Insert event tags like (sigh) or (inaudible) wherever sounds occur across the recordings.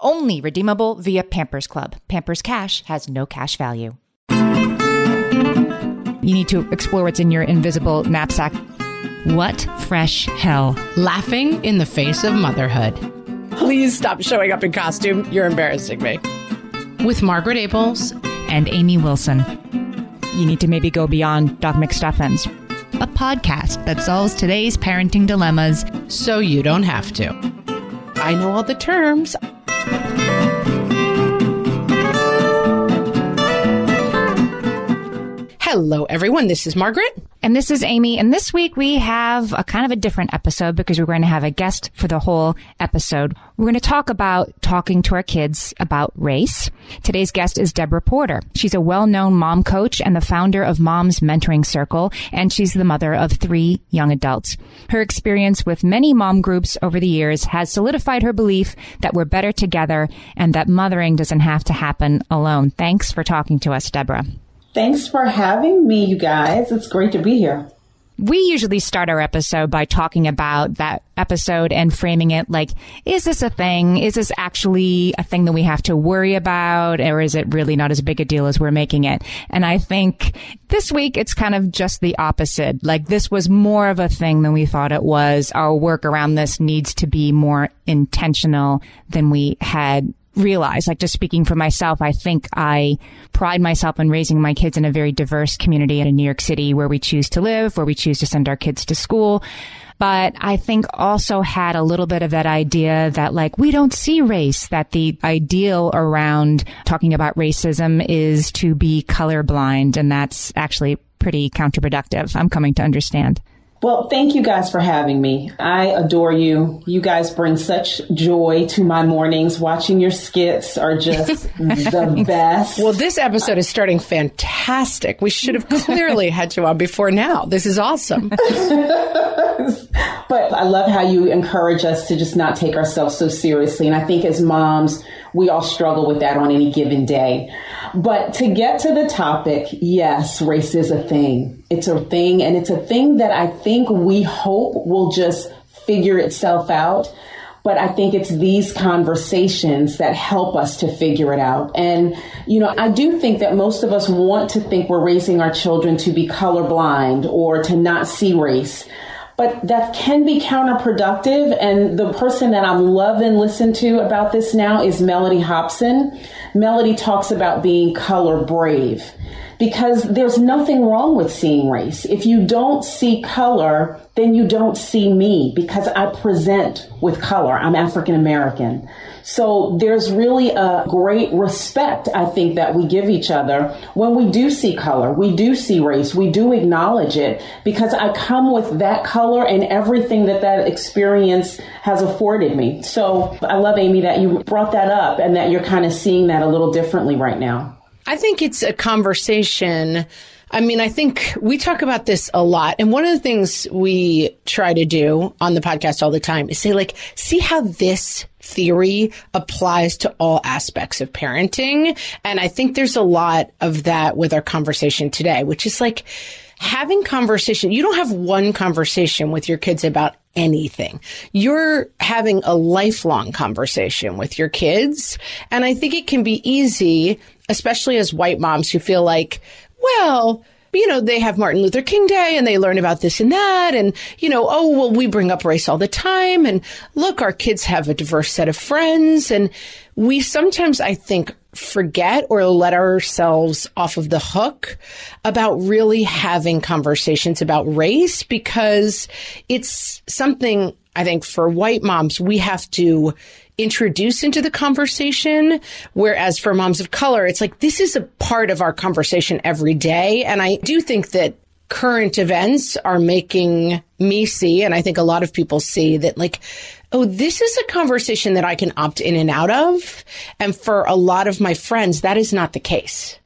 Only redeemable via Pampers Club. Pampers Cash has no cash value. You need to explore what's in your invisible knapsack. What fresh hell? Laughing in the face of motherhood. Please stop showing up in costume. You're embarrassing me. With Margaret Ables and Amy Wilson. You need to maybe go beyond Doc McStuffins. A podcast that solves today's parenting dilemmas so you don't have to. I know all the terms. Hello, everyone. This is Margaret. And this is Amy. And this week we have a kind of a different episode because we're going to have a guest for the whole episode. We're going to talk about talking to our kids about race. Today's guest is Deborah Porter. She's a well-known mom coach and the founder of Mom's Mentoring Circle, and she's the mother of three young adults. Her experience with many mom groups over the years has solidified her belief that we're better together and that mothering doesn't have to happen alone. Thanks for talking to us, Deborah. Thanks for having me, you guys. It's great to be here. We usually start our episode by talking about that episode and framing it like, is this a thing? Is this actually a thing that we have to worry about? Or is it really not as big a deal as we're making it? And I think this week it's kind of just the opposite. Like this was more of a thing than we thought it was. Our work around this needs to be more intentional than we had realize, like just speaking for myself, I think I pride myself in raising my kids in a very diverse community in New York City where we choose to live, where we choose to send our kids to school. But I think also had a little bit of that idea that like we don't see race, that the ideal around talking about racism is to be colorblind. And that's actually pretty counterproductive. I'm coming to understand. Well, thank you guys for having me. I adore you. You guys bring such joy to my mornings. Watching your skits are just (laughs) the best. Well, this episode is starting fantastic. We should have clearly (laughs) had you on before now. This is awesome. (laughs) but I love how you encourage us to just not take ourselves so seriously. And I think as moms, we all struggle with that on any given day. But to get to the topic, yes, race is a thing. It's a thing, and it's a thing that I think we hope will just figure itself out. But I think it's these conversations that help us to figure it out. And, you know, I do think that most of us want to think we're raising our children to be colorblind or to not see race but that can be counterproductive. And the person that I'm loving listen to about this now is Mellody Hobson. Mellody talks about being color brave because there's nothing wrong with seeing race. If you don't see color, then you don't see me because I present with color. I'm African American. So there's really a great respect, I think, that we give each other when we do see color, we do see race, we do acknowledge it because I come with that color and everything that that experience has afforded me. So I love, Amy, that you brought that up and that you're kind of seeing that a little differently right now. I think it's a conversation. I mean, I think we talk about this a lot. And one of the things we try to do on the podcast all the time is say, like, see how this theory applies to all aspects of parenting. And I think there's a lot of that with our conversation today, which is like having conversation. You don't have one conversation with your kids about anything. You're having a lifelong conversation with your kids. And I think it can be easy, especially as white moms who feel like, well, you know, they have Martin Luther King Day and they learn about this and that. And, you know, oh, well, we bring up race all the time. And look, our kids have a diverse set of friends. And we sometimes, I think, forget or let ourselves off of the hook about really having conversations about race because it's something I think for white moms, we have to introduce into the conversation. Whereas for moms of color, it's like this is a part of our conversation every day. And I do think that current events are making me see, and I think a lot of people see that like, oh, this is a conversation that I can opt in and out of. And for a lot of my friends, that is not the case.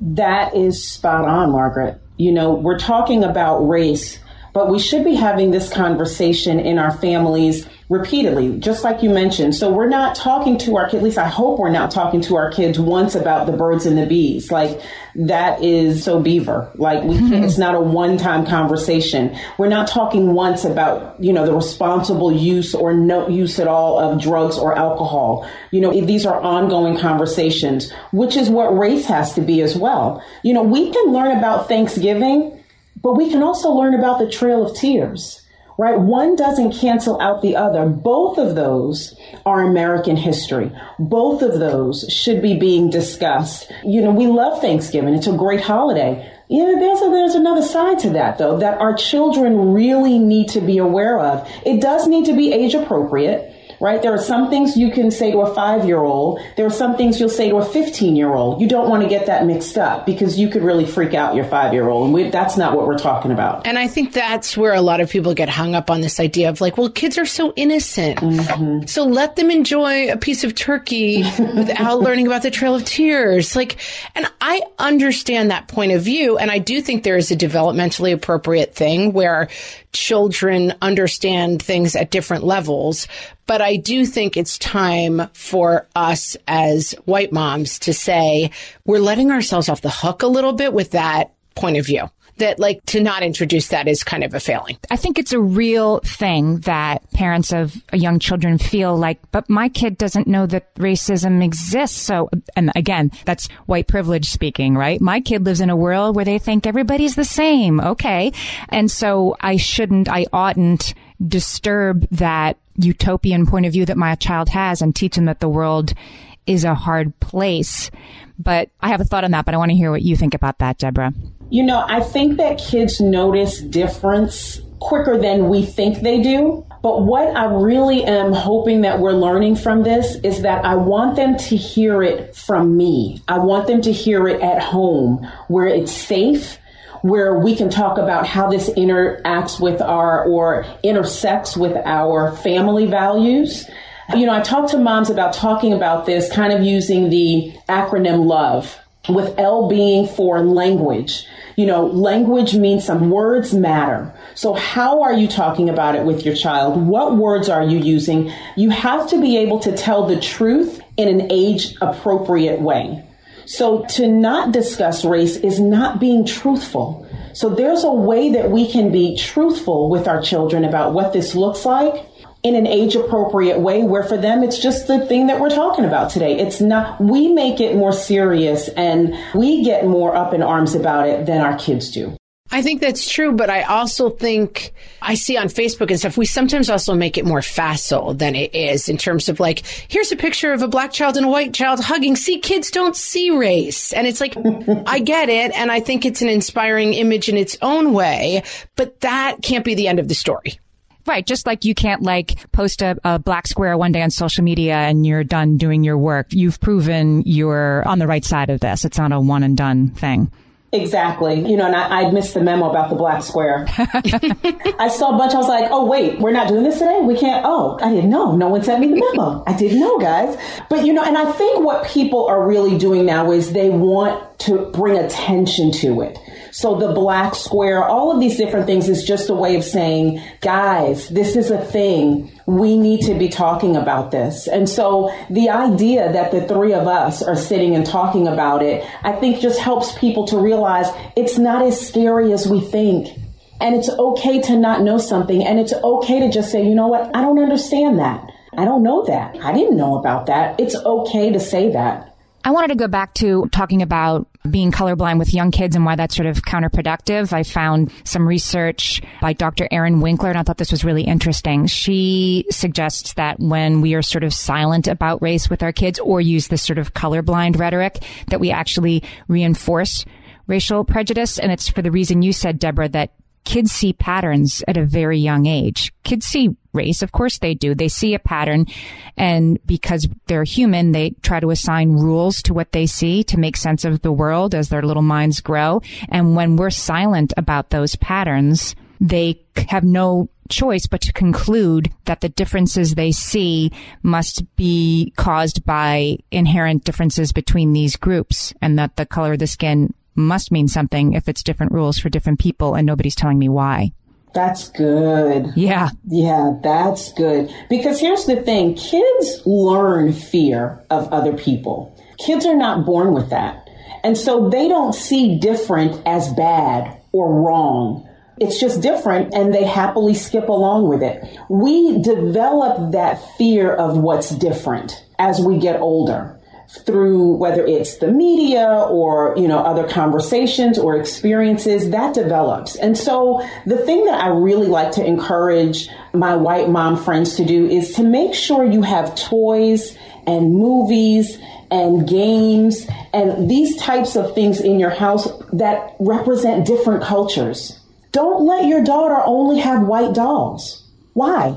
That is spot on, Margaret. You know, we're talking about race, but we should be having this conversation in our families repeatedly, just like you mentioned. So we're not talking to our kids, at least I hope we're not talking to our kids once about the birds and the bees. Like that is so beaver. Like we can't, it's not a one time conversation. We're not talking once about, you know, the responsible use or no use at all of drugs or alcohol. You know, these are ongoing conversations, which is what race has to be as well. You know, we can learn about Thanksgiving, but we can also learn about the Trail of Tears right? One doesn't cancel out the other. Both of those are American history. Both of those should be being discussed. You know, we love Thanksgiving. It's a great holiday. You know, there's, a, there's another side to that though, that our children really need to be aware of. It does need to be age appropriate right? There are some things you can say to a five year old. There are some things you'll say to a 15 year old. You don't want to get that mixed up because you could really freak out your five year old. And we, that's not what we're talking about. And I think that's where a lot of people get hung up on this idea of like, well, kids are so innocent. Mm-hmm. So let them enjoy a piece of turkey (laughs) without learning about the Trail of Tears. Like, and I understand that point of view. And I do think there is a developmentally appropriate thing where children understand things at different levels. But I do think it's time for us as white moms to say we're letting ourselves off the hook a little bit with that point of view that like to not introduce that is kind of a failing. I think it's a real thing that parents of young children feel like, but my kid doesn't know that racism exists. So, and again, that's white privilege speaking, right? My kid lives in a world where they think everybody's the same. Okay. And so I shouldn't, I oughtn't disturb that utopian point of view that my child has and teach them that the world is a hard place. But I have a thought on that, but I want to hear what you think about that, Deborah. You know, I think that kids notice difference quicker than we think they do. But what I really am hoping that we're learning from this is that I want them to hear it from me. I want them to hear it at home where it's safe where we can talk about how this interacts with our or intersects with our family values. You know, I talk to moms about talking about this kind of using the acronym LOVE with L being for language. You know, language means some words matter. So how are you talking about it with your child? What words are you using? You have to be able to tell the truth in an age appropriate way. So to not discuss race is not being truthful. So there's a way that we can be truthful with our children about what this looks like in an age appropriate way where for them it's just the thing that we're talking about today. It's not, we make it more serious and we get more up in arms about it than our kids do. I think that's true, but I also think I see on Facebook and stuff, we sometimes also make it more facile than it is in terms of like, here's a picture of a black child and a white child hugging. See, kids don't see race. And it's like, I get it. And I think it's an inspiring image in its own way, but that can't be the end of the story. Right. Just like you can't like post a, a, black square one day on social media and you're done doing your work. You've proven you're on the right side of this. It's not a one and done thing. Exactly. You know, and I, I missed the memo about the black square. (laughs) I saw a bunch. I was like, oh, wait, we're not doing this today? We can't. Oh, I didn't know. No one sent me the memo. I didn't know, guys. But, you know, and I think what people are really doing now is they want to bring attention to it. So the black square, all of these different things is just a way of saying, guys, this is a thing we need to be talking about this. And so the idea that the three of us are sitting and talking about it, I think just helps people to realize it's not as scary as we think. And it's okay to not know something. And it's okay to just say, you know what? I don't understand that. I don't know that. I didn't know about that. It's okay to say that. I wanted to go back to talking about being colorblind with young kids and why that's sort of counterproductive. I found some research by Dr. Erin Winkler, and I thought this was really interesting. She suggests that when we are sort of silent about race with our kids or use this sort of colorblind rhetoric, that we actually reinforce racial prejudice. And it's for the reason you said, Deborah, that kids see patterns at a very young age. Kids see race. Of course they do. They see a pattern and because they're human, they try to assign rules to what they see to make sense of the world as their little minds grow. And when we're silent about those patterns, they have no choice but to conclude that the differences they see must be caused by inherent differences between these groups and that the color of the skin must mean something if it's different rules for different people and nobody's telling me why. That's good. Yeah. Yeah, that's good. Because here's the thing kids learn fear of other people. Kids are not born with that. And so they don't see different as bad or wrong. It's just different and they happily skip along with it. We develop that fear of what's different as we get older through whether it's the media or you know other conversations or experiences that develops. And so the thing that i really like to encourage my white mom friends to do is to make sure you have toys and movies and games and these types of things in your house that represent different cultures. Don't let your daughter only have white dolls. Why?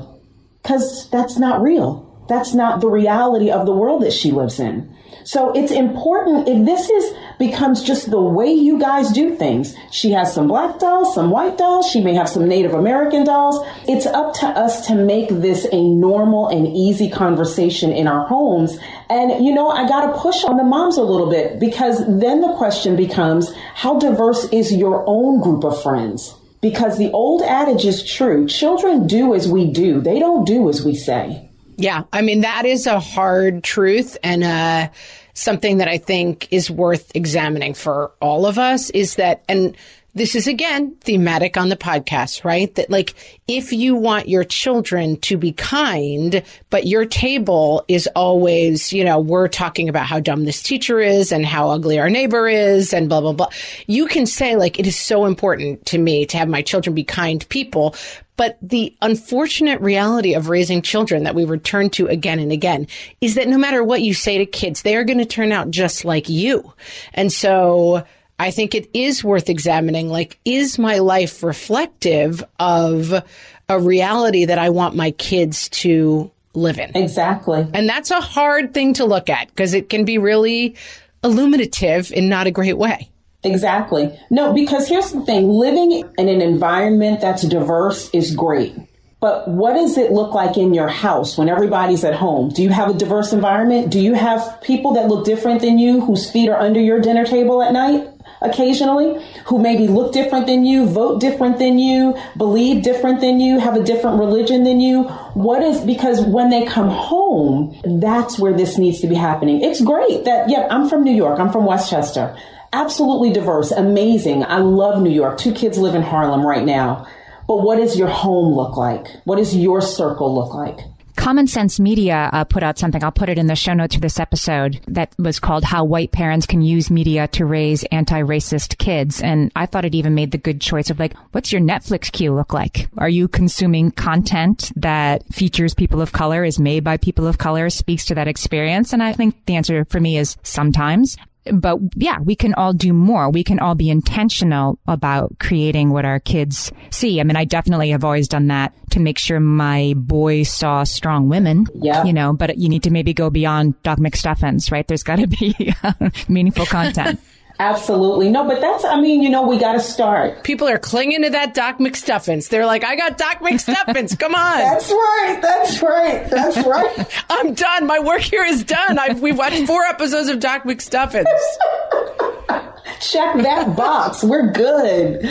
Because that's not real that's not the reality of the world that she lives in so it's important if this is becomes just the way you guys do things. She has some black dolls, some white dolls, she may have some Native American dolls. It's up to us to make this a normal and easy conversation in our homes. And you know, I got to push on the moms a little bit because then the question becomes how diverse is your own group of friends? Because the old adage is true. Children do as we do. They don't do as we say. Yeah, I mean that is a hard truth and uh, something that I think is worth examining for all of us. Is that and this is again thematic on the podcast, right? That like if you want your children to be kind, but your table is always, you know, we're talking about how dumb this teacher is and how ugly our neighbor is and blah, blah, blah. You can say like, it is so important to me to have my children be kind people. But the unfortunate reality of raising children that we return to again and again is that no matter what you say to kids, they are going to turn out just like you. And so I think it is worth examining. Like, is my life reflective of a reality that I want my kids to live in? Exactly. And that's a hard thing to look at because it can be really illuminative in not a great way. Exactly. No, because here's the thing living in an environment that's diverse is great. But what does it look like in your house when everybody's at home? Do you have a diverse environment? Do you have people that look different than you whose feet are under your dinner table at night? occasionally who maybe look different than you, vote different than you, believe different than you, have a different religion than you. What is, because when they come home, that's where this needs to be happening. It's great that, yeah, I'm from New York. I'm from Westchester. Absolutely diverse. Amazing. I love New York. Two kids live in Harlem right now. But what does your home look like? What does your circle look like? Common Sense Media uh, put out something. I'll put it in the show notes for this episode that was called How White Parents Can Use Media to Raise Anti-Racist Kids. And I thought it even made the good choice of like, what's your Netflix queue look like? Are you consuming content that features people of color, is made by people of color, speaks to that experience? And I think the answer for me is sometimes but yeah, we can all do more. We can all be intentional about creating what our kids see. I mean, I definitely have always done that to make sure my boys saw strong women. Yeah. You know, but you need to maybe go beyond Doc McStuffins, right? There's got to be (laughs) uh, meaningful content. Absolutely. No, but that's, I mean, you know, we got to start. People are clinging to that Doc McStuffins. They're like, I got Doc McStuffins. Come on. (laughs) that's right. That's right. That's right. (laughs) I'm done. My work here is done. I've, we've watched four episodes of Doc McStuffins. (laughs) Check that box. We're good.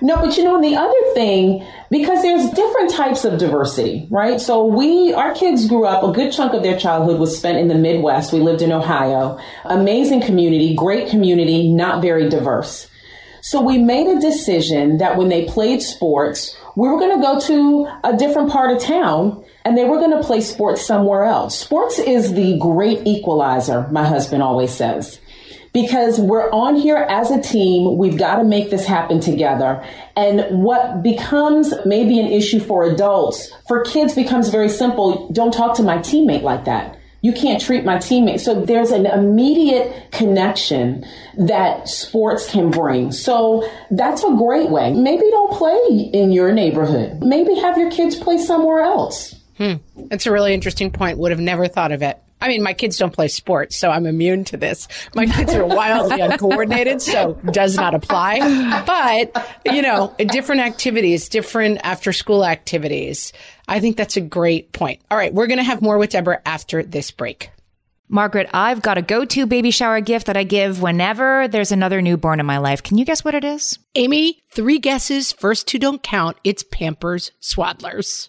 No, but you know, the other thing, because there's different types of diversity, right? So we, our kids grew up, a good chunk of their childhood was spent in the Midwest. We lived in Ohio. Amazing community, great community, not very diverse. So we made a decision that when they played sports, we were going to go to a different part of town and they were going to play sports somewhere else. Sports is the great equalizer, my husband always says. Because we're on here as a team. We've got to make this happen together. And what becomes maybe an issue for adults, for kids becomes very simple. Don't talk to my teammate like that. You can't treat my teammate. So there's an immediate connection that sports can bring. So that's a great way. Maybe don't play in your neighborhood. Maybe have your kids play somewhere else. Hmm. That's a really interesting point. Would have never thought of it. I mean, my kids don't play sports, so I'm immune to this. My kids are wildly (laughs) uncoordinated, so does not apply. But, you know, different activities, different after school activities. I think that's a great point. All right, we're going to have more with Deborah after this break. Margaret, I've got a go to baby shower gift that I give whenever there's another newborn in my life. Can you guess what it is? Amy, three guesses. First two don't count. It's Pampers Swaddlers.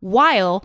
while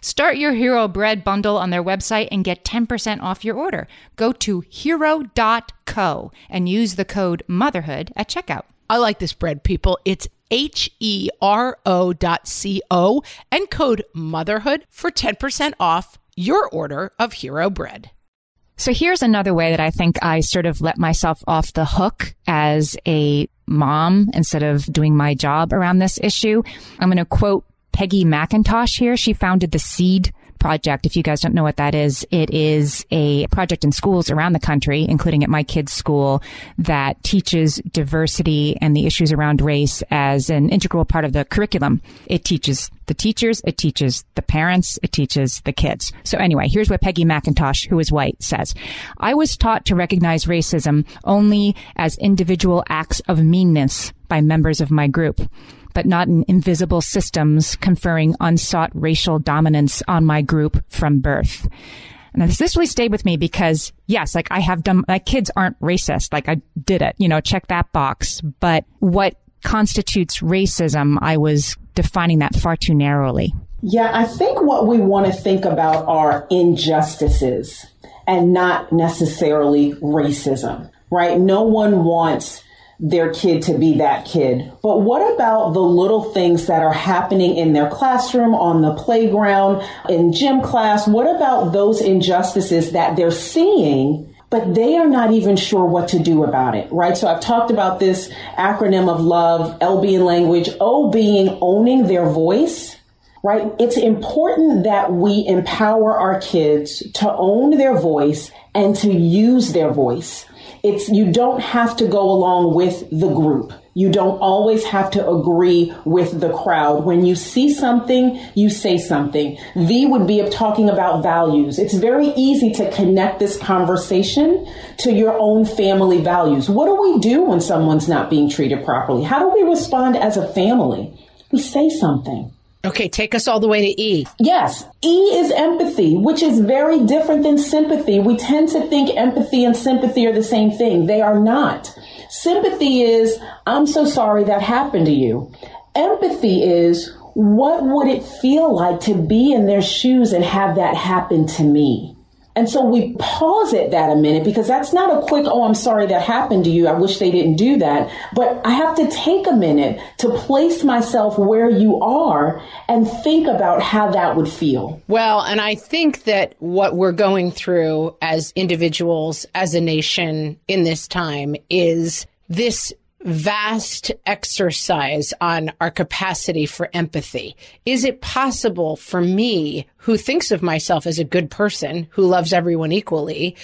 Start your Hero Bread bundle on their website and get 10% off your order. Go to hero.co and use the code motherhood at checkout. I like this bread, people. It's H E R O dot C O and code motherhood for 10% off your order of Hero Bread. So here's another way that I think I sort of let myself off the hook as a mom instead of doing my job around this issue. I'm going to quote Peggy McIntosh here. She founded the Seed Project. If you guys don't know what that is, it is a project in schools around the country, including at my kids' school, that teaches diversity and the issues around race as an integral part of the curriculum. It teaches the teachers, it teaches the parents, it teaches the kids. So anyway, here's what Peggy McIntosh, who is white, says. I was taught to recognize racism only as individual acts of meanness by members of my group but not in invisible systems conferring unsought racial dominance on my group from birth. And this really stayed with me because yes, like I have done, my kids aren't racist. Like I did it, you know, check that box. But what constitutes racism, I was defining that far too narrowly. Yeah, I think what we want to think about are injustices and not necessarily racism, right? No one wants their kid to be that kid. But what about the little things that are happening in their classroom, on the playground, in gym class? What about those injustices that they're seeing? But they are not even sure what to do about it, right? So I've talked about this acronym of love, L being language, O being owning their voice right? It's important that we empower our kids to own their voice and to use their voice. It's, you don't have to go along with the group. You don't always have to agree with the crowd. When you see something, you say something. V would be talking about values. It's very easy to connect this conversation to your own family values. What do we do when someone's not being treated properly? How do we respond as a family? We say something. Okay, take us all the way to E. Yes, E is empathy, which is very different than sympathy. We tend to think empathy and sympathy are the same thing. They are not. Sympathy is, I'm so sorry that happened to you. Empathy is, what would it feel like to be in their shoes and have that happen to me? And so we pause at that a minute because that's not a quick, oh, I'm sorry that happened to you. I wish they didn't do that. But I have to take a minute to place myself where you are and think about how that would feel. Well, and I think that what we're going through as individuals, as a nation in this time is this vast exercise on our capacity for empathy. Is it possible for me, who thinks of myself as a good person, who loves everyone equally,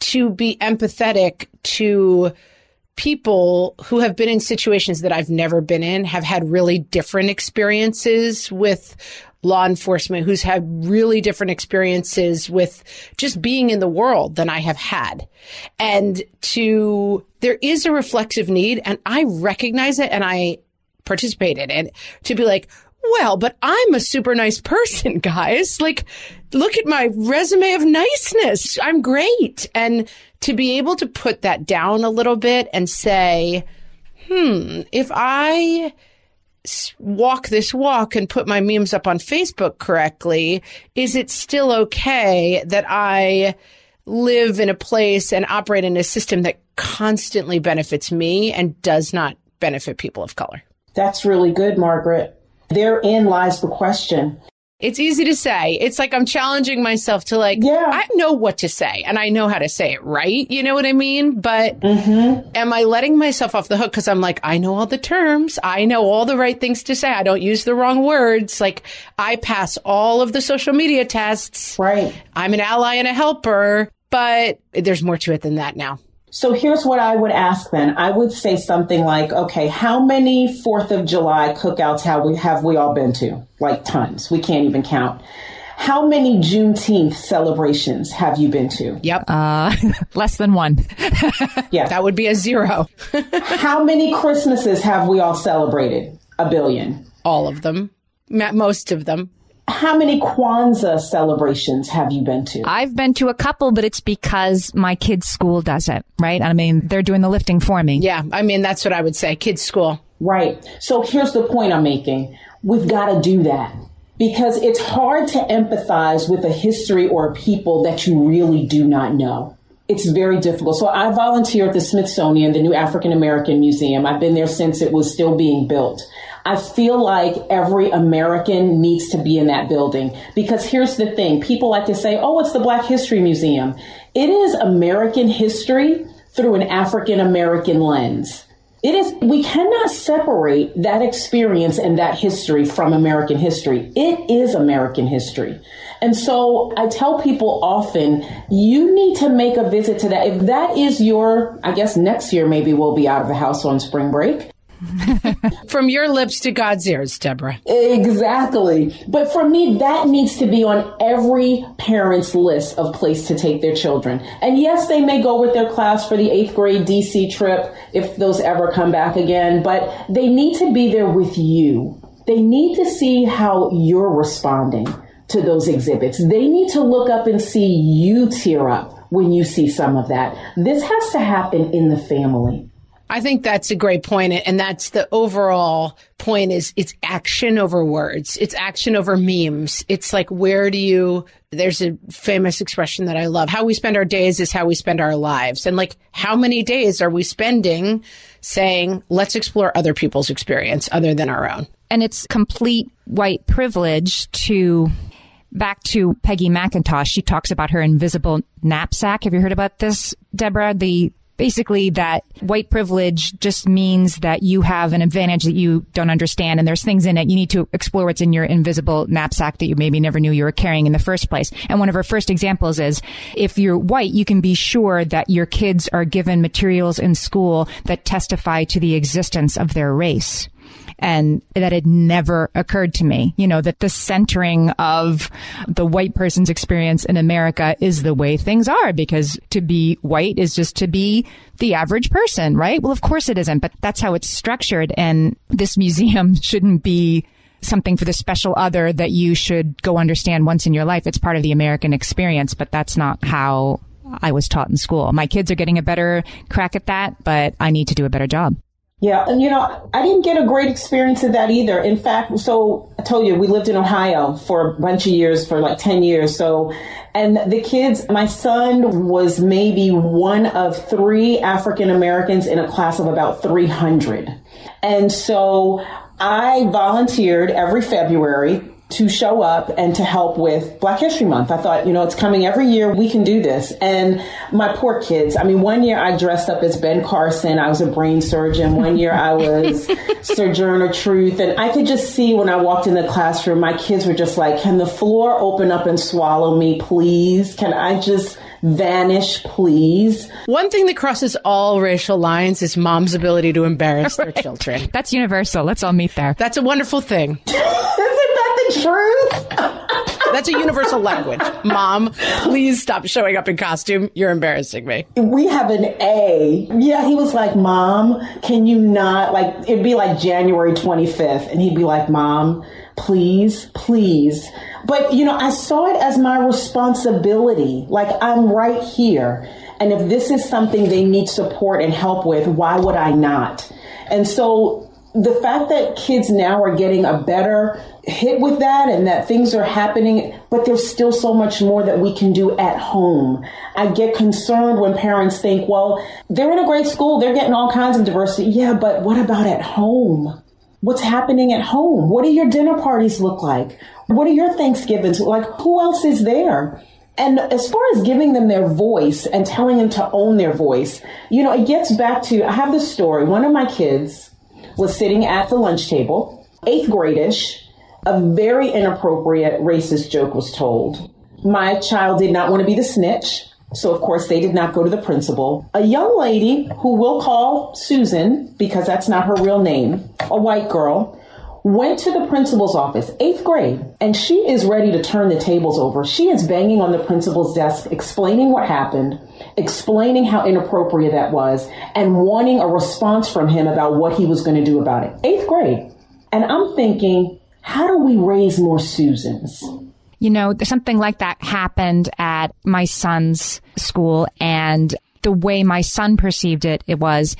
to be empathetic to people who have been in situations that I've never been in, have had really different experiences with law enforcement who's had really different experiences with just being in the world than I have had. And to, there is a reflexive need and I recognize it and I participate in it to be like, well, but I'm a super nice person, (laughs) guys. Like, look at my resume of niceness. I'm great. And to be able to put that down a little bit and say, hmm, if I, walk this walk and put my memes up on Facebook correctly, is it still okay that I live in a place and operate in a system that constantly benefits me and does not benefit people of color? That's really good, Margaret. Therein lies the question. It's easy to say. It's like I'm challenging myself to like, yeah. I know what to say and I know how to say it right. You know what I mean? But mm-hmm. am I letting myself off the hook? Cause I'm like, I know all the terms. I know all the right things to say. I don't use the wrong words. Like I pass all of the social media tests. Right. I'm an ally and a helper, but there's more to it than that now. So here's what I would ask then. I would say something like, okay, how many 4th of July cookouts have we, have we all been to? Like tons. We can't even count. How many Juneteenth celebrations have you been to? Yep. Uh, (laughs) less than one. (laughs) yeah. That would be a zero. (laughs) how many Christmases have we all celebrated? A billion. All of them. Most of them how many Kwanzaa celebrations have you been to? I've been to a couple, but it's because my kids' school does it, right? I mean, they're doing the lifting for me. Yeah. I mean, that's what I would say. Kids' school. Right. So here's the point I'm making. We've got to do that because it's hard to empathize with a history or a people that you really do not know. It's very difficult. So I volunteer at the Smithsonian, the new African American Museum. I've been there since it was still being built. I feel like every American needs to be in that building because here's the thing. People like to say, oh, it's the Black History Museum. It is American history through an African American lens. It is, we cannot separate that experience and that history from American history. It is American history. And so I tell people often, you need to make a visit to that. If that is your, I guess next year maybe we'll be out of the house on spring break. (laughs) From your lips to God's ears, Deborah. Exactly. But for me, that needs to be on every parent's list of place to take their children. And yes, they may go with their class for the eighth grade DC trip if those ever come back again, but they need to be there with you. They need to see how you're responding to those exhibits. They need to look up and see you tear up when you see some of that. This has to happen in the family. I think that's a great point, and that's the overall point. Is it's action over words. It's action over memes. It's like where do you? There's a famous expression that I love. How we spend our days is how we spend our lives, and like how many days are we spending saying let's explore other people's experience other than our own? And it's complete white privilege to back to Peggy McIntosh. She talks about her invisible knapsack. Have you heard about this, Deborah? The basically that white privilege just means that you have an advantage that you don't understand and there's things in it you need to explore what's in your invisible knapsack that you maybe never knew you were carrying in the first place. And one of her first examples is if you're white, you can be sure that your kids are given materials in school that testify to the existence of their race and that had never occurred to me. You know, that the centering of the white person's experience in America is the way things are because to be white is just to be the average person, right? Well, of course it isn't, but that's how it's structured. And this museum (laughs) shouldn't be something for the special other that you should go understand once in your life. It's part of the American experience, but that's not how I was taught in school. My kids are getting a better crack at that, but I need to do a better job. Yeah, and you know, I didn't get a great experience of that either. In fact, so I told you we lived in Ohio for a bunch of years, for like 10 years. So, and the kids, my son was maybe one of three African Americans in a class of about 300. And so I volunteered every February to show up and to help with Black History Month. I thought, you know, it's coming every year. We can do this. And my poor kids. I mean, one year I dressed up as Ben Carson. I was a brain surgeon. One year I was (laughs) Sojourner Truth. And I could just see when I walked in the classroom, my kids were just like, can the floor open up and swallow me, please? Can I just vanish, please? One thing that crosses all racial lines is mom's ability to embarrass right. their children. That's universal. Let's all meet there. That's a wonderful thing. (laughs) truth. That's a universal language. Mom, please stop showing up in costume. You're embarrassing me. We have an A. Yeah, he was like, Mom, can you not? Like, it'd be like January 25th, and he'd be like, Mom, please, please. But, you know, I saw it as my responsibility. Like, I'm right here. And if this is something they need support and help with, why would I not? And so the fact that kids now are getting a better hit with that and that things are happening, but there's still so much more that we can do at home. I get concerned when parents think, well, they're in a great school, they're getting all kinds of diversity. Yeah, but what about at home? What's happening at home? What do your dinner parties look like? What are your Thanksgivings? Like, who else is there? And as far as giving them their voice and telling them to own their voice, you know, it gets back to I have this story. One of my kids, was sitting at the lunch table, eighth gradish. A very inappropriate racist joke was told. My child did not want to be the snitch. So, of course, they did not go to the principal. A young lady who we'll call Susan, because that's not her real name, a white girl, went to the principal's office, eighth grade, and she is ready to turn the tables over. She is banging on the principal's desk, explaining what happened, explaining how inappropriate that was, and wanting a response from him about what he was going to do about it. Eighth grade. And I'm thinking, how do we raise more Susans? You know, something like that happened at my son's school, and the way my son perceived it, it was,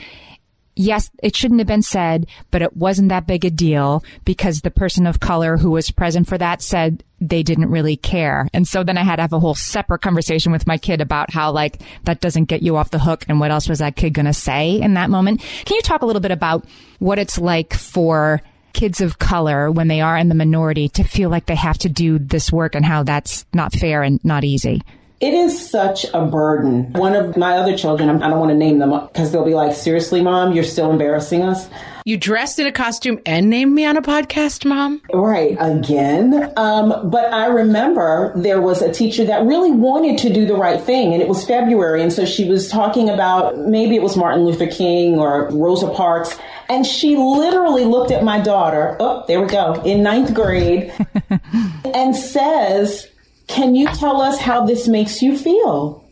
yes, it shouldn't have been said, but it wasn't that big a deal because the person of color who was present for that said they didn't really care. And so then I had to have a whole separate conversation with my kid about how like that doesn't get you off the hook and what else was that kid going to say in that moment. Can you talk a little bit about what it's like for kids of color when they are in the minority to feel like they have to do this work and how that's not fair and not easy? It is such a burden. One of my other children, I don't want to name them because they'll be like, seriously, mom, you're still embarrassing us. You dressed in a costume and named me on a podcast, mom? Right, again. Um, but I remember there was a teacher that really wanted to do the right thing, and it was February. And so she was talking about maybe it was Martin Luther King or Rosa Parks. And she literally looked at my daughter, oh, there we go, in ninth grade, (laughs) and says, can you tell us how this makes you feel?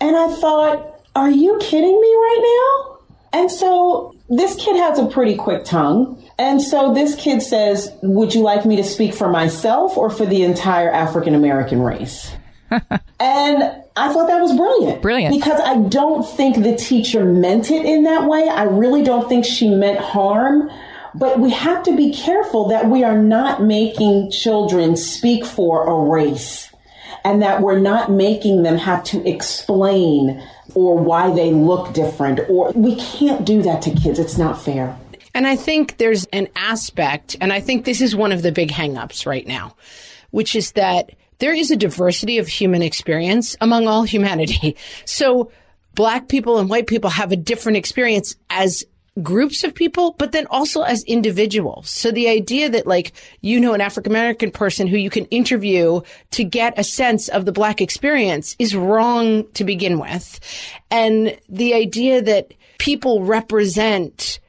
And I thought, Are you kidding me right now? And so this kid has a pretty quick tongue. And so this kid says, Would you like me to speak for myself or for the entire African American race? (laughs) and I thought that was brilliant. Brilliant. Because I don't think the teacher meant it in that way. I really don't think she meant harm. But we have to be careful that we are not making children speak for a race and that we're not making them have to explain or why they look different or we can't do that to kids. It's not fair. And I think there's an aspect, and I think this is one of the big hangups right now, which is that there is a diversity of human experience among all humanity. (laughs) So black people and white people have a different experience as groups of people, but then also as individuals. So the idea that like, you know, an African American person who you can interview to get a sense of the black experience is wrong to begin with. And the idea that people represent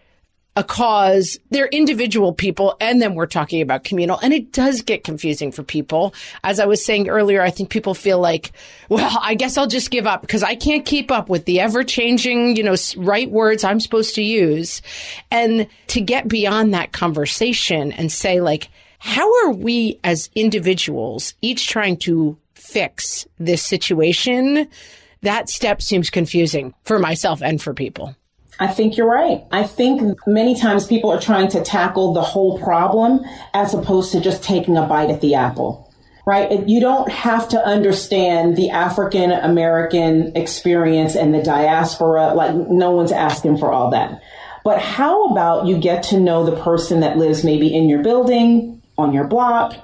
a cause. They're individual people. And then we're talking about communal. And it does get confusing for people. As I was saying earlier, I think people feel like, well, I guess I'll just give up because I can't keep up with the ever changing, you know, right words I'm supposed to use. And to get beyond that conversation and say like, how are we as individuals each trying to fix this situation? That step seems confusing for myself and for people. I think you're right. I think many times people are trying to tackle the whole problem as opposed to just taking a bite at the apple. Right? You don't have to understand the African American experience and the diaspora. Like, no one's asking for all that. But how about you get to know the person that lives maybe in your building, on your block,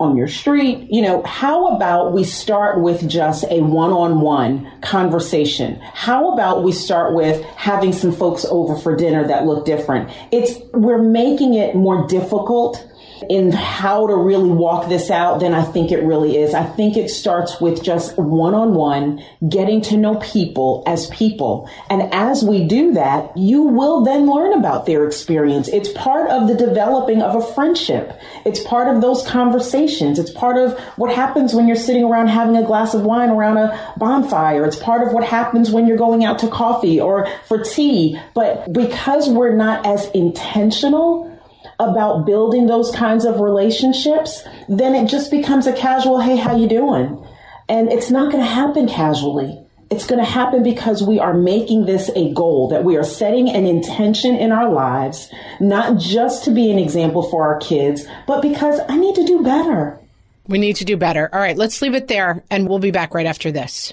on your street. You know, how about we start with just a one on one conversation? How about we start with having some folks over for dinner that look different? It's, we're making it more difficult in how to really walk this out than I think it really is. I think it starts with just one on one, getting to know people as people. And as we do that, you will then learn about their experience. It's part of the developing of a friendship. It's part of those conversations. It's part of what happens when you're sitting around having a glass of wine around a bonfire. It's part of what happens when you're going out to coffee or for tea. But because we're not as intentional, about building those kinds of relationships, then it just becomes a casual, hey, how you doing? And it's not going to happen casually. It's going to happen because we are making this a goal, that we are setting an intention in our lives, not just to be an example for our kids, but because I need to do better. We need to do better. All right, let's leave it there, and we'll be back right after this.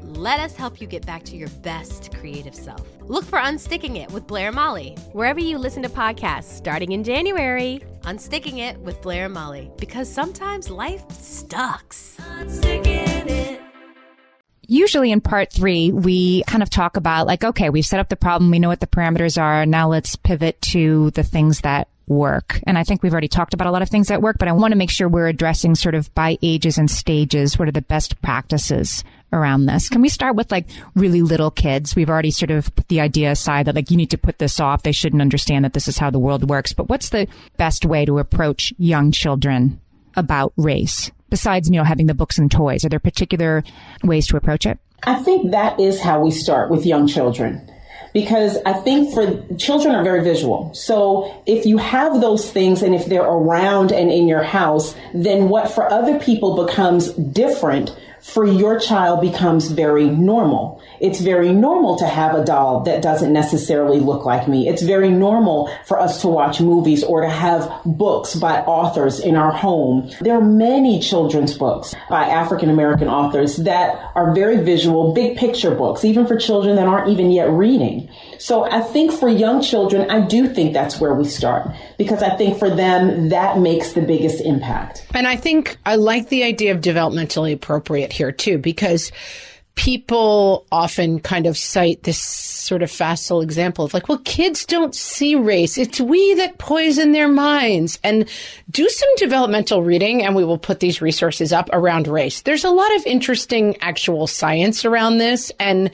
Let us help you get back to your best creative self. Look for Unsticking It with Blair and Molly, wherever you listen to podcasts starting in January. Unsticking It with Blair and Molly, because sometimes life sucks. Unsticking it. Usually in part three, we kind of talk about like, okay, we've set up the problem. We know what the parameters are. Now let's pivot to the things that work. And I think we've already talked about a lot of things that work, but I want to make sure we're addressing sort of by ages and stages. What are the best practices around this? Can we start with like really little kids? We've already sort of put the idea aside that like you need to put this off. They shouldn't understand that this is how the world works. But what's the best way to approach young children about race? besides, you know, having the books and toys? Are there particular ways to approach it? I think that is how we start with young children because I think for children are very visual. So if you have those things and if they're around and in your house, then what for other people becomes different for your child becomes very normal. It's very normal to have a doll that doesn't necessarily look like me. It's very normal for us to watch movies or to have books by authors in our home. There are many children's books by African American authors that are very visual, big picture books, even for children that aren't even yet reading. So I think for young children, I do think that's where we start because I think for them, that makes the biggest impact. And I think I like the idea of developmentally appropriate here too, because people often kind of cite this sort of facile example of like, well, kids don't see race. It's we that poison their minds. And do some developmental reading, and we will put these resources up around race. There's a lot of interesting actual science around this. And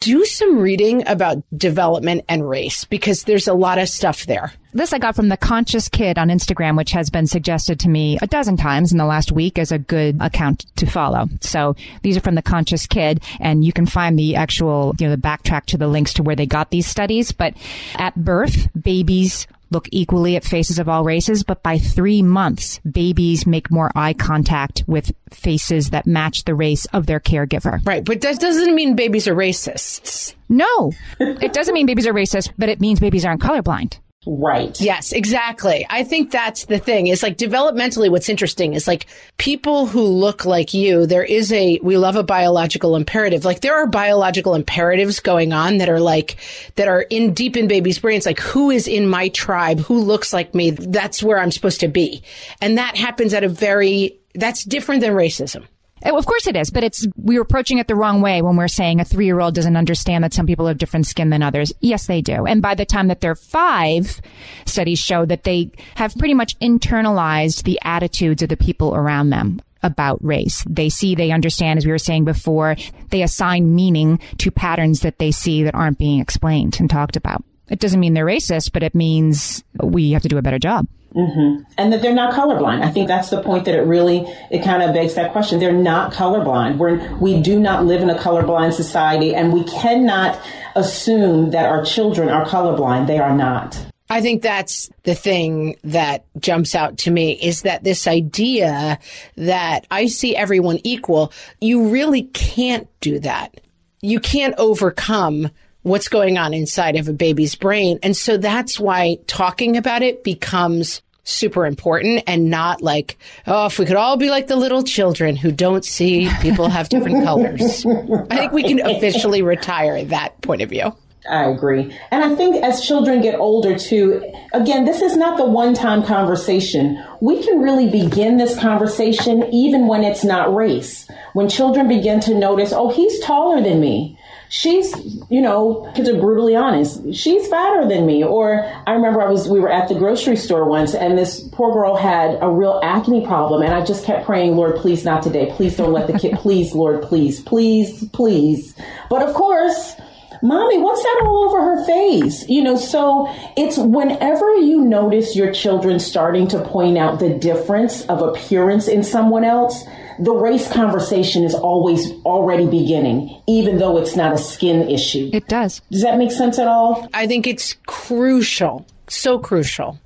do some reading about development and race because there's a lot of stuff there. This I got from the Conscious Kid on Instagram, which has been suggested to me a dozen times in the last week as a good account to follow. So these are from the Conscious Kid, and you can find the actual, you know, the backtrack to the links to where they got these studies. But at birth, babies look equally at faces of all races, but by three months, babies make more eye contact with faces that match the race of their caregiver. Right. But that doesn't mean babies are racists. No, it doesn't mean babies are racist, but it means babies aren't colorblind. Right. Yes, exactly. I think that's the thing. Is like developmentally what's interesting is like people who look like you, there is a we love a biological imperative. Like there are biological imperatives going on that are like that are in deep in babies' brains like who is in my tribe, who looks like me, that's where I'm supposed to be. And that happens at a very that's different than racism. Oh, of course it is, but it's we're approaching it the wrong way when we're saying a three year old doesn't understand that some people have different skin than others. Yes, they do. And by the time that they're five, studies show that they have pretty much internalized the attitudes of the people around them about race. They see, they understand, as we were saying before, they assign meaning to patterns that they see that aren't being explained and talked about. It doesn't mean they're racist, but it means we have to do a better job. Mm-hmm. And that they're not colorblind. I think that's the point that it really it kind of begs that question. They're not colorblind. We're we do not live in a colorblind society, and we cannot assume that our children are colorblind. They are not. I think that's the thing that jumps out to me is that this idea that I see everyone equal, you really can't do that. You can't overcome what's going on inside of a baby's brain. And so that's why talking about it becomes super important and not like, oh, if we could all be like the little children who don't see people have different (laughs) colors. I think we can officially retire that point of view. I agree. And I think as children get older too, again, this is not the one time conversation. We can really begin this conversation even when it's not race. When children begin to notice, oh, he's taller than me she's, you know, to be brutally honest, she's fatter than me. Or I remember I was, we were at the grocery store once and this poor girl had a real acne problem. And I just kept praying, Lord, please not today. Please don't let the kid, (laughs) please, Lord, please, please, please. But of course, Mommy, what's that all over her face? You know, so it's whenever you notice your children starting to point out the difference of appearance in someone else, the race conversation is always already beginning, even though it's not a skin issue. It does. Does that make sense at all? I think it's crucial, so crucial.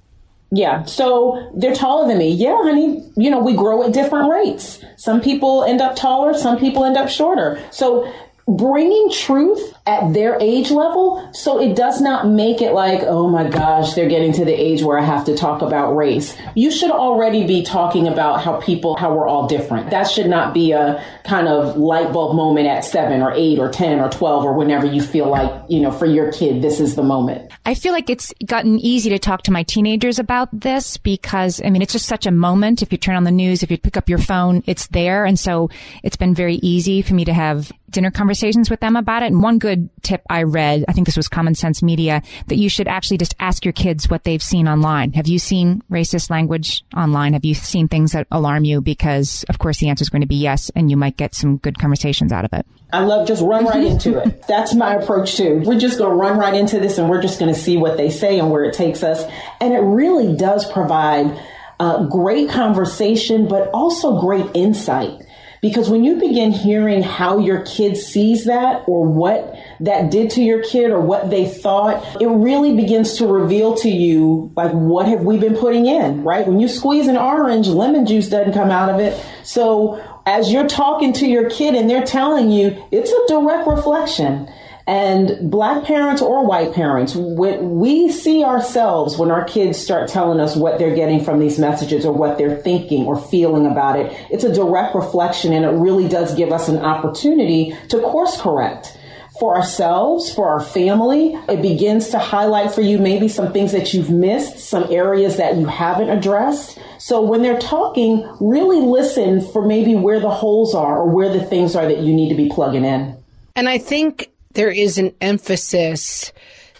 Yeah. So they're taller than me. Yeah, honey. You know, we grow at different rates. Some people end up taller, some people end up shorter. So bringing truth at their age level so it does not make it like oh my gosh they're getting to the age where i have to talk about race. You should already be talking about how people how we're all different. That should not be a kind of light bulb moment at 7 or 8 or 10 or 12 or whenever you feel like you know for your kid this is the moment. I feel like it's gotten easy to talk to my teenagers about this because i mean it's just such a moment. If you turn on the news if you pick up your phone it's there. And so it's been very easy for me to have dinner conversations with them about it. And one good tip I read, I think this was Common Sense Media, that you should actually just ask your kids what they've seen online. Have you seen racist language online? Have you seen things that alarm you? Because of course the answer is going to be yes, and you might get some good conversations out of it. I love just run right into it. (laughs) That's my approach too. We're just going to run right into this and we're just going to see what they say and where it takes us. And it really does provide uh, great conversation, but also great insight because when you begin hearing how your kid sees that or what that did to your kid or what they thought, it really begins to reveal to you, like, what have we been putting in, right? When you squeeze an orange, lemon juice doesn't come out of it. So as you're talking to your kid and they're telling you, it's a direct reflection. And black parents or white parents, we see ourselves when our kids start telling us what they're getting from these messages or what they're thinking or feeling about it. It's a direct reflection and it really does give us an opportunity to course correct for ourselves, for our family. It begins to highlight for you maybe some things that you've missed, some areas that you haven't addressed. So when they're talking, really listen for maybe where the holes are or where the things are that you need to be plugging in. And I think there is an emphasis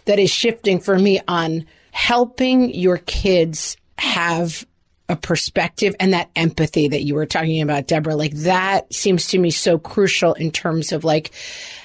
that is shifting for me on helping your kids have a perspective and that empathy that you were talking about, Deborah. Like that seems to me so crucial in terms of like,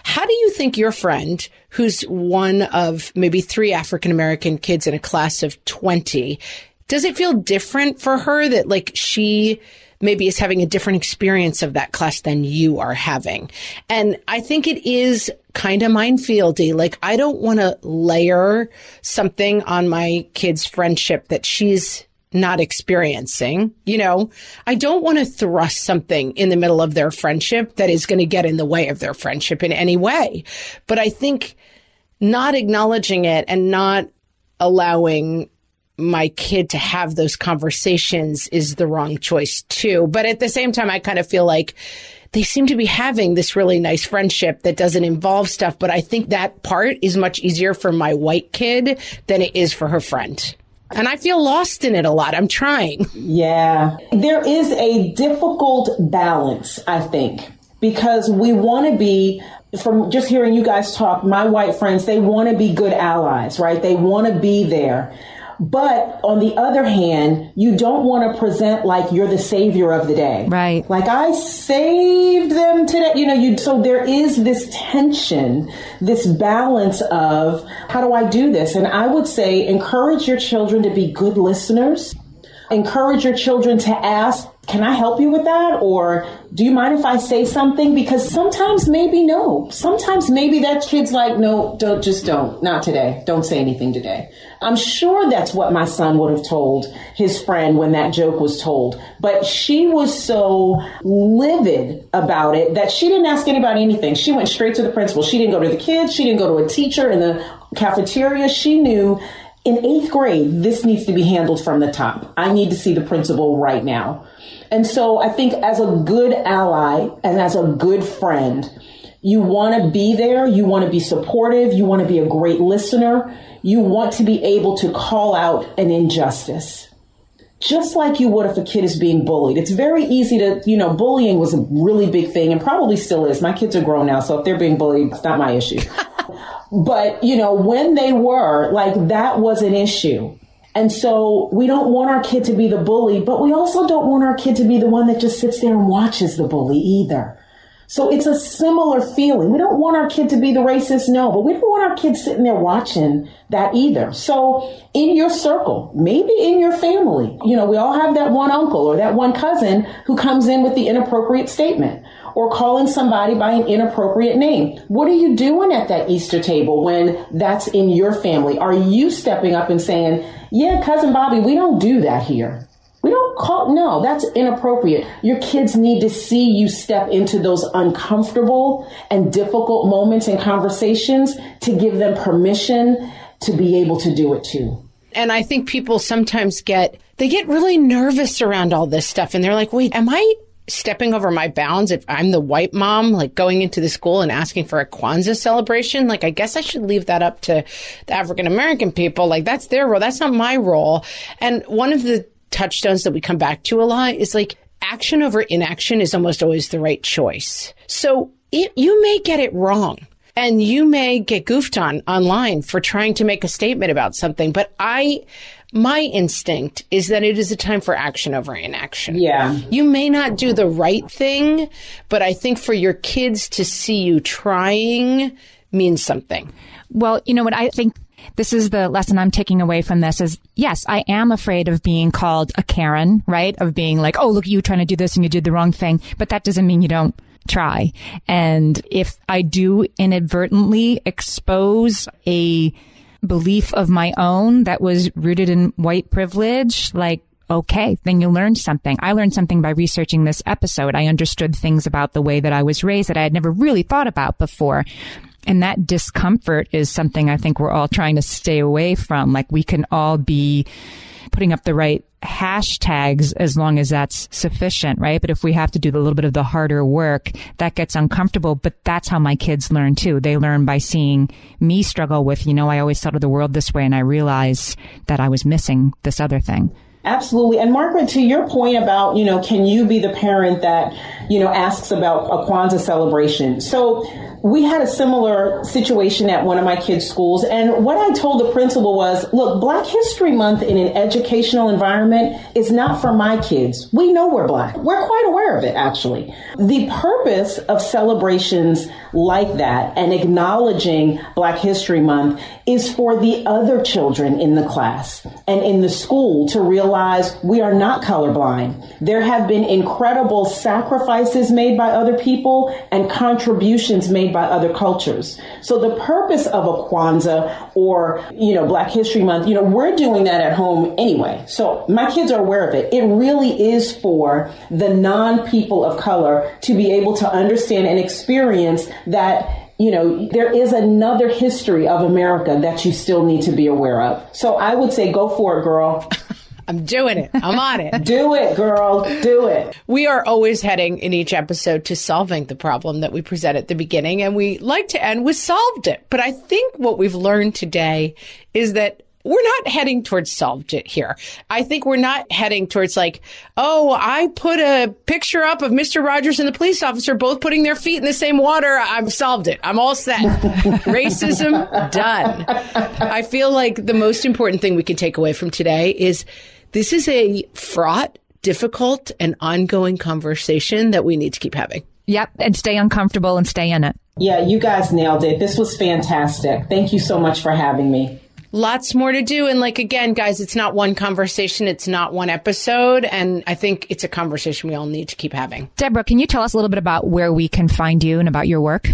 how do you think your friend, who's one of maybe three African American kids in a class of 20, does it feel different for her that like she maybe is having a different experience of that class than you are having. And I think it is kind of minefieldy. Like I don't want to layer something on my kid's friendship that she's not experiencing. You know, I don't want to thrust something in the middle of their friendship that is going to get in the way of their friendship in any way. But I think not acknowledging it and not allowing my kid to have those conversations is the wrong choice too. But at the same time, I kind of feel like they seem to be having this really nice friendship that doesn't involve stuff. But I think that part is much easier for my white kid than it is for her friend. And I feel lost in it a lot. I'm trying. Yeah. There is a difficult balance, I think, because we want to be from just hearing you guys talk, my white friends, they want to be good allies, right? They want to be there. But on the other hand, you don't want to present like you're the savior of the day. Right. Like I saved them today. You know, you, so there is this tension, this balance of how do I do this? And I would say encourage your children to be good listeners. Encourage your children to ask can I help you with that? Or do you mind if I say something? Because sometimes maybe no. Sometimes maybe that kid's like, no, don't, just don't. Not today. Don't say anything today. I'm sure that's what my son would have told his friend when that joke was told. But she was so livid about it that she didn't ask anybody anything. She went straight to the principal. She didn't go to the kids. She didn't go to a teacher in the cafeteria. She knew in eighth grade, this needs to be handled from the top. I need to see the principal right now. And so I think as a good ally and as a good friend, you want to be there. You want to be supportive. You want to be a great listener. You want to be able to call out an injustice. Just like you would if a kid is being bullied. It's very easy to, you know, bullying was a really big thing and probably still is. My kids are grown now, so if they're being bullied, it's not my issue. (laughs) but, you know, when they were, like, that was an issue. And so we don't want our kid to be the bully, but we also don't want our kid to be the one that just sits there and watches the bully either. So it's a similar feeling. We don't want our kid to be the racist, no, but we don't want our kids sitting there watching that either. So in your circle, maybe in your family, you know, we all have that one uncle or that one cousin who comes in with the inappropriate statement or calling somebody by an inappropriate name. What are you doing at that Easter table when that's in your family? Are you stepping up and saying, yeah, cousin Bobby, we don't do that here. We don't call, no, that's inappropriate. Your kids need to see you step into those uncomfortable and difficult moments and conversations to give them permission to be able to do it too. And I think people sometimes get, they get really nervous around all this stuff and they're like, wait, am I stepping over my bounds if I'm the white mom, like going into the school and asking for a Kwanzaa celebration. Like, I guess I should leave that up to the African American people. Like, that's their role. That's not my role. And one of the touchstones that we come back to a lot is like action over inaction is almost always the right choice. So it, you may get it wrong. And you may get goofed on online for trying to make a statement about something, but I my instinct is that it is a time for action over inaction. Yeah. You may not do the right thing, but I think for your kids to see you trying means something. Well, you know what? I think this is the lesson I'm taking away from this is yes, I am afraid of being called a Karen, right? Of being like, oh, look, you trying to do this and you did the wrong thing. But that doesn't mean you don't try. And if I do inadvertently expose a belief of my own that was rooted in white privilege, like okay, then you learned something. I learned something by researching this episode. I understood things about the way that I was raised that I had never really thought about before. And that discomfort is something I think we're all trying to stay away from. Like we can all be putting up the right hashtags as long as that's sufficient, right? But if we have to do a little bit of the harder work, that gets uncomfortable. But that's how my kids learn too. They learn by seeing me struggle with, you know, I always thought of the world this way and I realized that I was missing this other thing. Absolutely. And Margaret, to your point about, you know, can you be the parent that, you know, asks about a Kwanzaa celebration? So we had a similar situation at one of my kids' schools. And what I told the principal was, look, Black History Month in an educational environment is not for my kids. We know we're Black. We're quite aware of it, actually. The purpose of celebrations like that and acknowledging Black History Month is for the other children in the class and in the school to realize we are not colorblind. There have been incredible sacrifices made by other people and contributions made by other cultures. So the purpose of a Kwanzaa or, you know, Black History Month, you know, we're doing that at home anyway. So my kids are aware of it. It really is for the non people of color to be able to understand and experience that you know, there is another history of America that you still need to be aware of. So I would say go for it, girl. I'm doing it. I'm on it. do it, girl. Do it. We are always heading in each episode to solving the problem that we present at the beginning, and we like to end with solved it. But I think what we've learned today is that we're not heading towards solved it here. I think we're not heading towards like, oh, I put a picture up of Mr. Rogers and the police officer both putting their feet in the same water. I've solved it. I'm all set. (laughs) Racism done. I feel like the most important thing we can take away from today is this is a fraught, difficult, and ongoing conversation that we need to keep having. Yep. And stay uncomfortable and stay in it. Yeah, you guys nailed it. This was fantastic. Thank you so much for having me. Lots more to do. And like, again, guys, it's not one conversation. It's not one episode. And I think it's a conversation we all need to keep having. Deborah, can you tell us a little bit about where we can find you and about your work?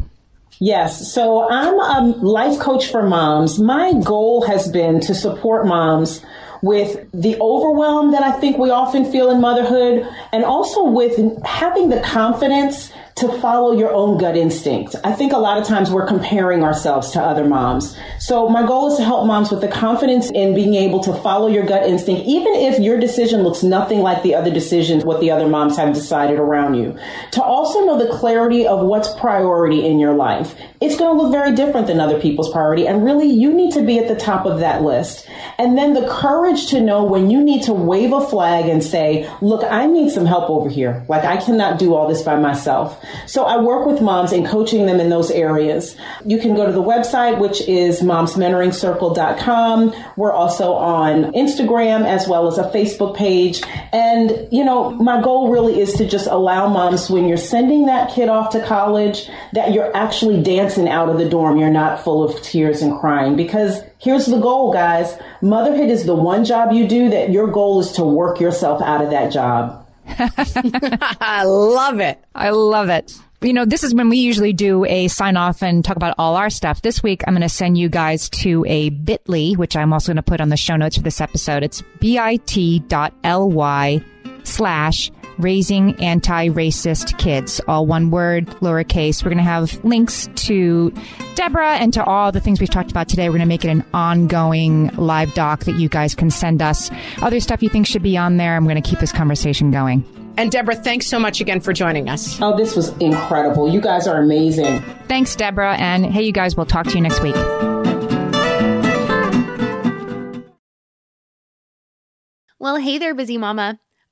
Yes. So I'm a life coach for moms. My goal has been to support moms with the overwhelm that I think we often feel in motherhood and also with having the confidence to follow your own gut instinct. I think a lot of times we're comparing ourselves to other moms. So my goal is to help moms with the confidence in being able to follow your gut instinct, even if your decision looks nothing like the other decisions, what the other moms have decided around you. To also know the clarity of what's priority in your life. It's going to look very different than other people's priority. And really, you need to be at the top of that list. And then the courage to know when you need to wave a flag and say, look, I need some help over here. Like I cannot do all this by myself. So I work with moms in coaching them in those areas. You can go to the website, which is momsmentoringcircle.com. We're also on Instagram as well as a Facebook page. And, you know, my goal really is to just allow moms when you're sending that kid off to college that you're actually dancing out of the dorm. You're not full of tears and crying because here's the goal, guys. Motherhood is the one job you do that your goal is to work yourself out of that job. (laughs) I love it. I love it. You know, this is when we usually do a sign off and talk about all our stuff. This week, I'm going to send you guys to a bit.ly, which I'm also going to put on the show notes for this episode. It's bit.ly slash raising anti-racist kids. All one word, lowercase. We're going to have links to Deborah and to all the things we've talked about today. We're going to make it an ongoing live doc that you guys can send us. Other stuff you think should be on there. I'm going to keep this conversation going. And Deborah, thanks so much again for joining us. Oh, this was incredible. You guys are amazing. Thanks, Deborah. And hey, you guys, we'll talk to you next week. Well, hey there, busy mama.